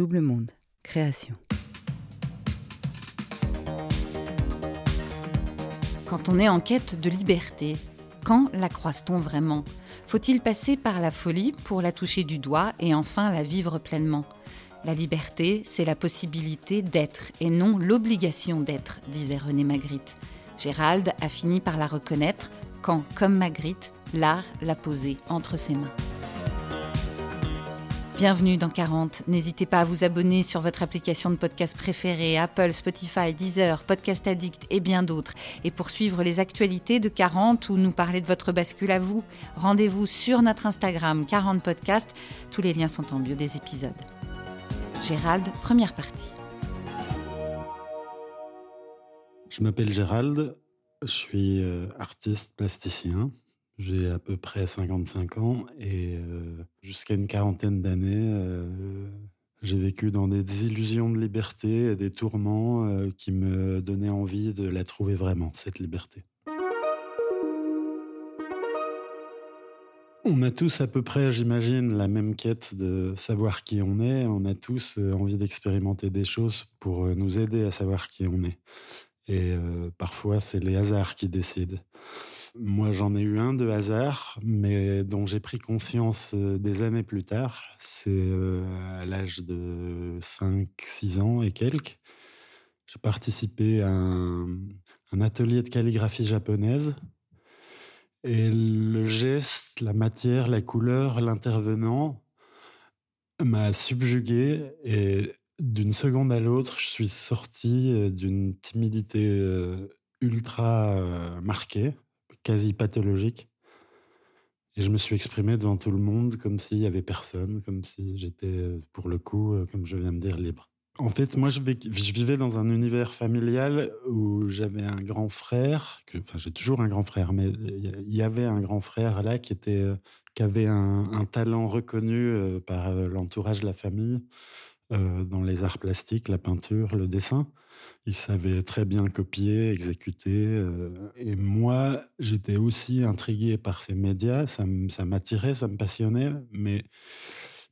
Double Monde, création. Quand on est en quête de liberté, quand la croise-t-on vraiment? Faut-il passer par la folie pour la toucher du doigt et enfin la vivre pleinement? La liberté, c'est la possibilité d'être et non l'obligation d'être, disait René Magritte. Gérald a fini par la reconnaître quand, comme Magritte, l'art l'a posée entre ses mains. Bienvenue dans 40. N'hésitez pas à vous abonner sur votre application de podcast préférée, Apple, Spotify, Deezer, Podcast Addict et bien d'autres. Et pour suivre les actualités de 40 ou nous parler de votre bascule à vous, rendez-vous sur notre Instagram 40 Podcast. Tous les liens sont en bio des épisodes. Gérald, première partie. Je m'appelle Gérald, je suis euh, artiste plasticien. J'ai à peu près 55 ans et jusqu'à une quarantaine d'années, j'ai vécu dans des illusions de liberté et des tourments qui me donnaient envie de la trouver vraiment, cette liberté. On a tous à peu près, j'imagine, la même quête de savoir qui on est. On a tous envie d'expérimenter des choses pour nous aider à savoir qui on est. Et parfois, c'est les hasards qui décident. Moi, j'en ai eu un de hasard, mais dont j'ai pris conscience des années plus tard. C'est à l'âge de 5-6 ans et quelques. J'ai participé à un, atelier de calligraphie japonaise. Et le geste, la matière, la couleur, l'intervenant m'a subjugué. Et d'une seconde à l'autre, je suis sorti d'une timidité ultra marquée quasi pathologique. Et je me suis exprimé devant tout le monde comme s'il n'y avait personne, comme si j'étais, pour le coup, comme je viens de dire, libre. En fait, moi, je, vivais dans un univers familial où j'avais un grand frère, enfin, j'ai toujours un grand frère, mais il y avait un grand frère là qui, était, qui avait un, talent reconnu par l'entourage de la famille dans les arts plastiques, la peinture, le dessin. Il savait très bien copier, exécuter. Euh, et moi, j'étais aussi intrigué par ces médias. Ça m'attirait, ça me passionnait, mais,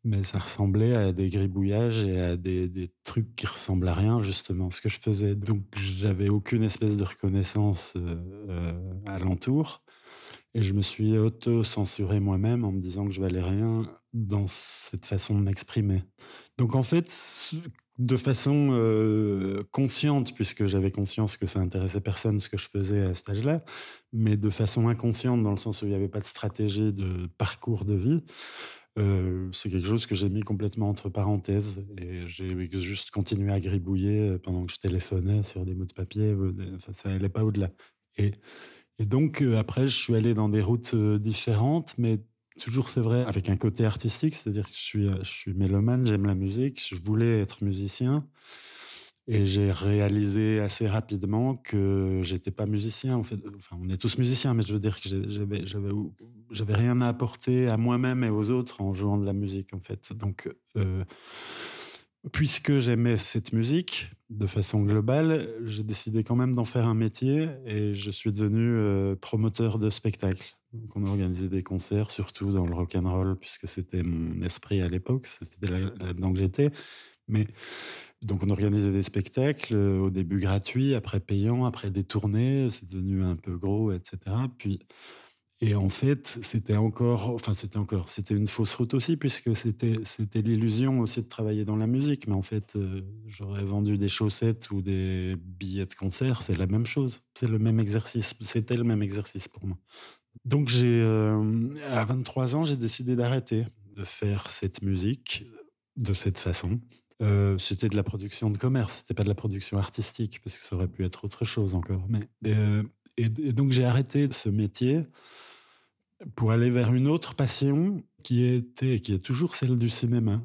mais ça ressemblait à des gribouillages et à des, des trucs qui ressemblent à rien, justement, ce que je faisais. Donc, j'avais aucune espèce de reconnaissance euh, euh, alentour. Et je me suis auto-censuré moi-même en me disant que je valais rien dans cette façon de m'exprimer. Donc en fait, de façon euh, consciente, puisque j'avais conscience que ça intéressait personne ce que je faisais à cet âge-là, mais de façon inconsciente dans le sens où il n'y avait pas de stratégie de parcours de vie, euh, c'est quelque chose que j'ai mis complètement entre parenthèses et j'ai juste continué à gribouiller euh, pendant que je téléphonais sur des mots de papier. ça n'allait pas au-delà. Et, et donc après, je suis allé dans des routes différentes, mais Toujours, c'est vrai, avec un côté artistique, c'est-à-dire que je suis, euh, je suis mélomane, j'aime la musique, je voulais être musicien. Et j'ai réalisé assez rapidement que j'étais pas musicien. En fait, enfin, on est tous musiciens, mais je veux dire que j'avais, j'avais, rien à apporter à moi-même et aux autres en jouant de la musique, en fait. Donc, euh, puisque j'aimais cette musique de façon globale, j'ai décidé quand même d'en faire un métier et je suis devenu euh, promoteur de spectacles. Donc on organisait des concerts, surtout dans le rock and roll, puisque c'était mon esprit à l'époque, c'était là-dedans que j'étais. Mais donc on organisait des spectacles, euh, au début gratuits, après payants, après des tournées, c'est devenu un peu gros, etc. Puis et en fait, c'était encore, enfin c'était encore, c'était une fausse route aussi, puisque c'était c'était l'illusion aussi de travailler dans la musique. Mais en fait, euh, j'aurais vendu des chaussettes ou des billets de concert, c'est la même chose, c'est le même exercice, c'était le même exercice pour moi. Donc, j'ai, euh, à 23 ans, j'ai décidé d'arrêter de faire cette musique de cette façon. Euh, c'était de la production de commerce, c'était pas de la production artistique, parce que ça aurait pu être autre chose encore. Mais, euh, et, donc, j'ai arrêté ce métier pour aller vers une autre passion qui était, qui est toujours celle du cinéma.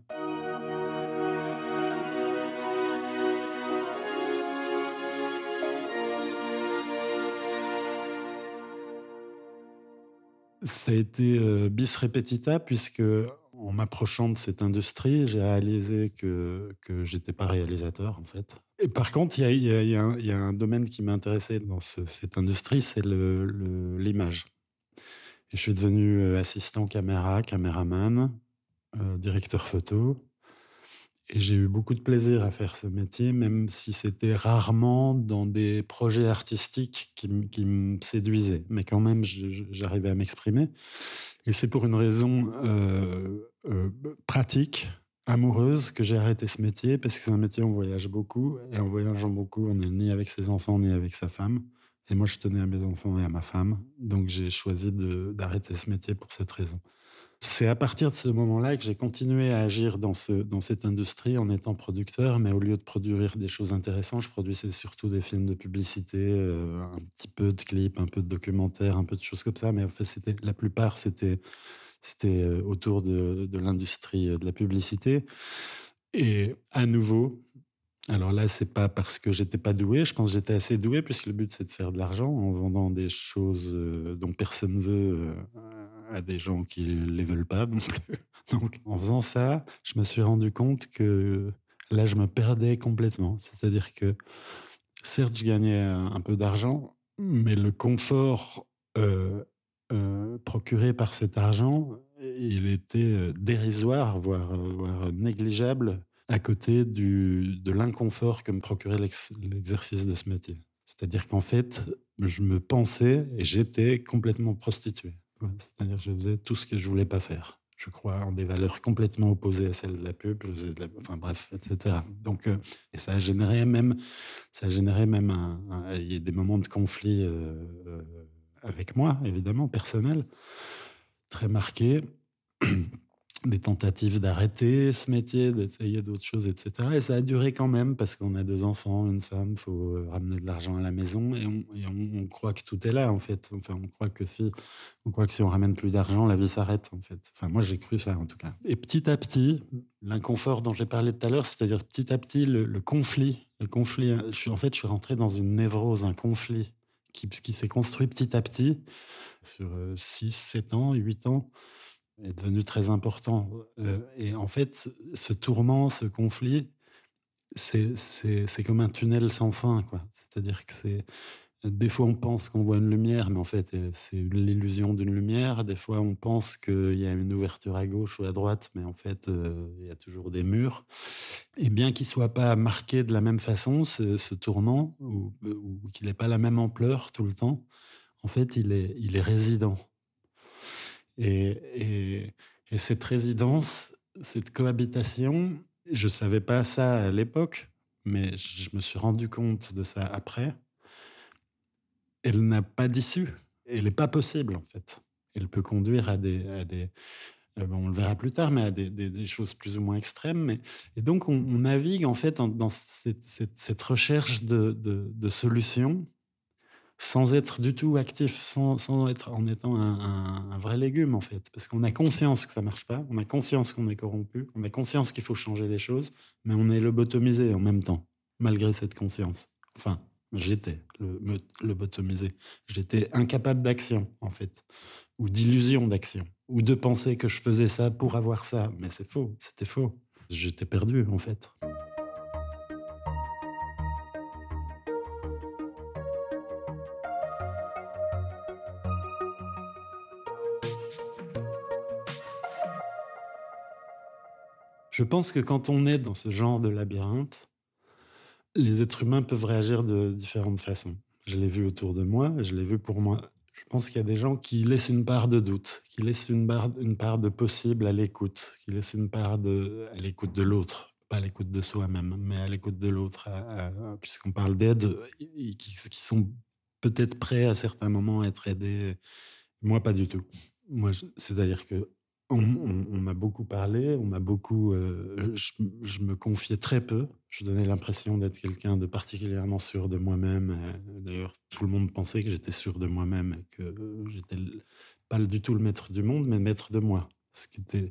Ça a été euh, bis repetita, puisque en m'approchant de cette industrie, j'ai réalisé que, que j'étais pas réalisateur, en fait. Et par contre, il y, a, un domaine qui m'intéressait dans cette industrie, c'est l'image. Je suis devenu euh, assistant caméra, caméraman, euh, directeur photo. Et j'ai eu beaucoup de plaisir à faire ce métier, même si c'était rarement dans des projets artistiques qui, me séduisaient. Mais quand même, j'arrivais à m'exprimer. Et c'est pour une raison euh, euh, pratique, amoureuse, que j'ai arrêté ce métier, parce que c'est un métier où on voyage beaucoup. Et en voyageant beaucoup, on n'est ni avec ses enfants, ni avec sa femme. Et moi, je tenais à mes enfants et à ma femme. Donc, j'ai choisi d'arrêter ce métier pour cette raison. C'est à partir de ce moment-là que j'ai continué à agir dans, ce, dans cette industrie en étant producteur, mais au lieu de produire des choses intéressantes, je produisais surtout des films de publicité, euh, un petit peu de clips, un peu de documentaires, un peu de choses comme ça. Mais en fait, c'était, la plupart, c'était, euh, autour de, de l'industrie euh, de la publicité. Et à nouveau, alors là, c'est pas parce que j'étais pas doué. Je pense que j'étais assez doué, puisque le but c'est de faire de l'argent en vendant des choses dont personne veut à des gens qui les veulent pas en faisant ça, je me suis rendu compte que là, je me perdais complètement. C'est-à-dire que certes, je gagnais un peu d'argent, mais le confort euh, procuré par cet argent, il était dérisoire, voire, négligeable à côté de l'inconfort que me procurait l'exercice de ce métier. C'est-à-dire qu'en fait, je me pensais et j'étais complètement prostitué. C'est-à-dire que je faisais tout ce que je voulais pas faire. Je crois en des valeurs complètement opposées à celles de la pub, enfin bref, etc. Donc, euh, et ça a généré même, ça a généré même y a des moments de conflit euh, euh, avec moi, évidemment, personnel, très marqués des tentatives d'arrêter ce métier, d'essayer d'autres choses, etc. Et ça a duré quand même parce qu'on a deux enfants, une femme, faut euh, ramener de l'argent à la maison et, on, croit que tout est là en fait. Enfin, on croit que si on croit que on ramène plus d'argent, la vie s'arrête en fait. Enfin, moi j'ai cru ça en tout cas. Et petit à petit, l'inconfort dont j'ai parlé tout à l'heure, c'est-à-dire petit à petit le, conflit, le conflit. Suis en fait, je suis rentré dans une névrose, un conflit qui, qui s'est construit petit à petit sur 6, euh, 7 ans, 8 ans est devenu très important. Euh, et en fait, ce tourment, ce conflit, c'est comme un tunnel sans fin. C'est-à-dire que c'est. Des fois, on pense qu'on voit une lumière, mais en fait, euh, c'est l'illusion d'une lumière. Des fois, on pense qu'il y a une ouverture à gauche ou à droite, mais en fait, euh, il y a toujours des murs. Et bien qu'il ne soit pas marqué de la même façon, ce, ce tourment, ou, ou qu'il n'ait pas la même ampleur tout le temps, en fait, il est, il est résident. Et, cette résidence, cette cohabitation, je ne savais pas ça à l'époque, mais je me suis rendu compte de ça après. Elle n'a pas d'issue. Elle n'est pas possible, en fait. Elle peut conduire à des. Euh, on le verra plus tard, mais à des, choses plus ou moins extrêmes. et donc, on, navigue, en fait, dans cette, recherche de solutions sans être du tout actif, sans, être en étant un, vrai légume en fait, parce qu'on a conscience que ça marche pas, on a conscience qu'on est corrompu, on a conscience qu'il faut changer les choses, mais on est lobotomisé en même temps, malgré cette conscience. Enfin, j'étais le, lobotomisé, j'étais incapable d'action en fait, ou d'illusion d'action, ou de penser que je faisais ça pour avoir ça, mais c'est faux, c'était faux. J'étais perdu en fait. Je pense que quand on est dans ce genre de labyrinthe, les êtres humains peuvent réagir de différentes façons. Je l'ai vu autour de moi, je l'ai vu pour moi. Je pense qu'il y a des gens qui laissent une part de doute, qui laissent une part, de possible à l'écoute, qui laissent une part de, à l'écoute de l'autre, pas à l'écoute de soi-même, mais à l'écoute de l'autre, puisqu'on parle d'aide, qui, qui sont peut-être prêts à certains moments à être aidés. Moi, pas du tout. Moi, c'est-à-dire que on, m'a beaucoup parlé, on m'a beaucoup. Euh, je, me confiais très peu. Je donnais l'impression d'être quelqu'un de particulièrement sûr de moi-même. D'ailleurs, tout le monde pensait que j'étais sûr de moi-même et que j'étais pas du tout le maître du monde, mais maître de moi. Ce qui était,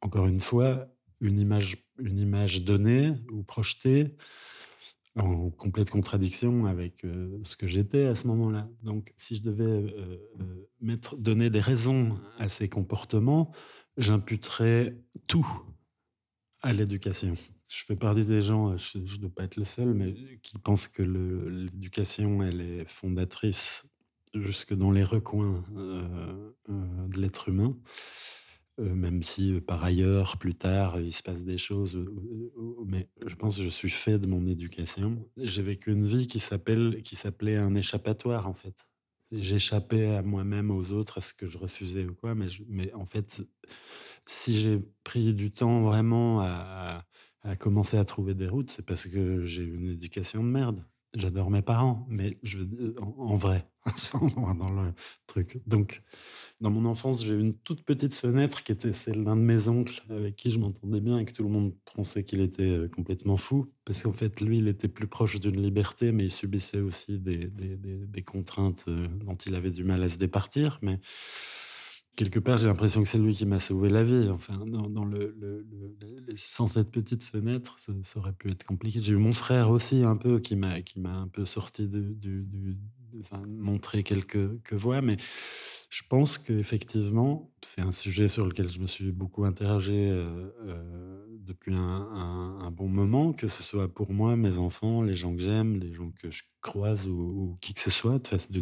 encore une fois, une image, une image donnée ou projetée en complète contradiction avec euh, ce que j'étais à ce moment-là. Donc, si je devais euh, euh, donner des raisons à ces comportements, j'imputerais tout à l'éducation. Je fais partie des gens, je ne dois pas être le seul, mais qui pensent que l'éducation, elle est fondatrice jusque dans les recoins de l'être humain. Même si par ailleurs, plus tard, il se passe des choses. mais je pense que je suis fait de mon éducation. J'ai vécu une vie qui s'appelle, qui s'appelait un échappatoire en fait. J'échappais à moi-même, aux autres, à ce que je refusais ou quoi. Mais, en fait, si j'ai pris du temps vraiment à, à commencer à trouver des routes, c'est parce que j'ai une éducation de merde. J'adore mes parents, mais je en, en vrai, dans le truc. Donc, dans mon enfance, j'ai eu une toute petite fenêtre qui était celle d'un de mes oncles avec qui je m'entendais bien et que tout le monde pensait qu'il était euh, complètement fou. Parce qu'en fait, lui, il était plus proche d'une liberté, mais il subissait aussi des, des, des contraintes euh, dont il avait du mal à se départir. Mais quelque part, j'ai l'impression que c'est lui qui m'a sauvé la vie. Enfin, dans, le, sans cette petite fenêtre, ça, aurait pu être compliqué. J'ai eu mon frère aussi un peu qui m'a qui m'a un peu sorti de, du, du enfin, montré quelques, voies, mais je pense qu'effectivement, c'est un sujet sur lequel je me suis beaucoup interrogé euh, euh, depuis un, bon moment, que ce soit pour moi, mes enfants, les gens que j'aime, les gens que je croise ou, qui que ce soit, de,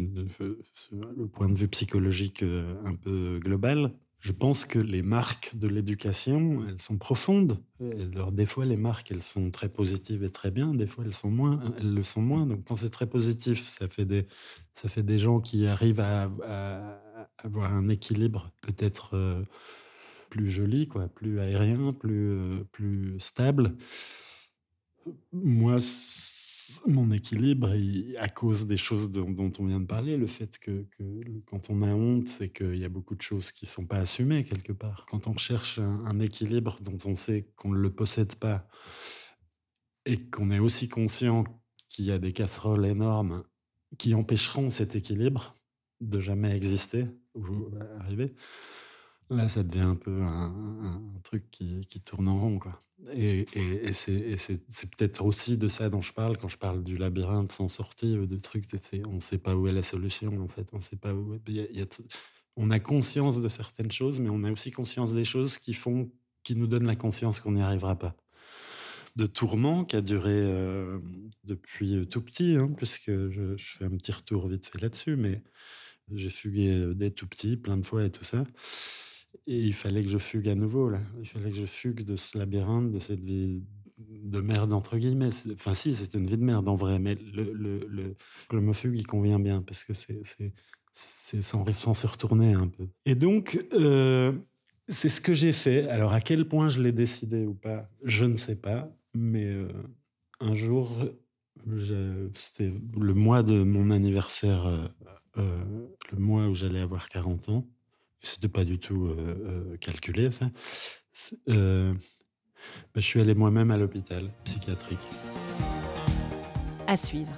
le point de vue psychologique euh, un peu global. Je pense que les marques de l'éducation, elles sont profondes. Alors, des fois, les marques, elles sont très positives et très bien. Des fois, elles, sont moins, elles le sont moins. Donc, quand c'est très positif, ça fait des, ça fait des gens qui arrivent à, avoir un équilibre peut-être euh, plus joli, quoi, plus aérien, plus, euh, plus stable. Moi, mon équilibre, à cause des choses dont, on vient de parler, le fait que, quand on a honte, c'est qu'il y a beaucoup de choses qui ne sont pas assumées quelque part. Quand on cherche un, équilibre dont on sait qu'on ne le possède pas et qu'on est aussi conscient qu'il y a des casseroles énormes qui empêcheront cet équilibre de jamais exister ou arriver, Là, ça devient un peu un, truc qui, tourne en rond. Quoi. Et, c'est peut-être aussi de ça dont je parle quand je parle du labyrinthe sans sortie, de trucs. On ne sait pas où est la solution, en fait. On sait pas où on a conscience de certaines choses, mais on a aussi conscience des choses qui font, qui nous donnent la conscience qu'on n'y arrivera pas. De tourment qui a duré euh, depuis tout petit, hein, puisque je, je, fais un petit retour vite fait là-dessus, mais j'ai fugué dès tout petit, plein de fois et tout ça. Et il fallait que je fugue à nouveau, là. Il fallait que je fugue de ce labyrinthe, de cette vie de merde, entre guillemets. Enfin, si, c'était une vie de merde en vrai, mais le, le, le, le fugue, il convient bien parce que c'est, c'est, sans, sans, se retourner un peu. Et donc, euh, c'est ce que j'ai fait. Alors, à quel point je l'ai décidé ou pas, je ne sais pas, mais euh, un jour, c'était le mois de mon anniversaire, euh, le mois où j'allais avoir 40 ans. C'était pas du tout euh, euh, calculé, ça. Euh, bah, je suis allé moi-même à l'hôpital psychiatrique. À suivre.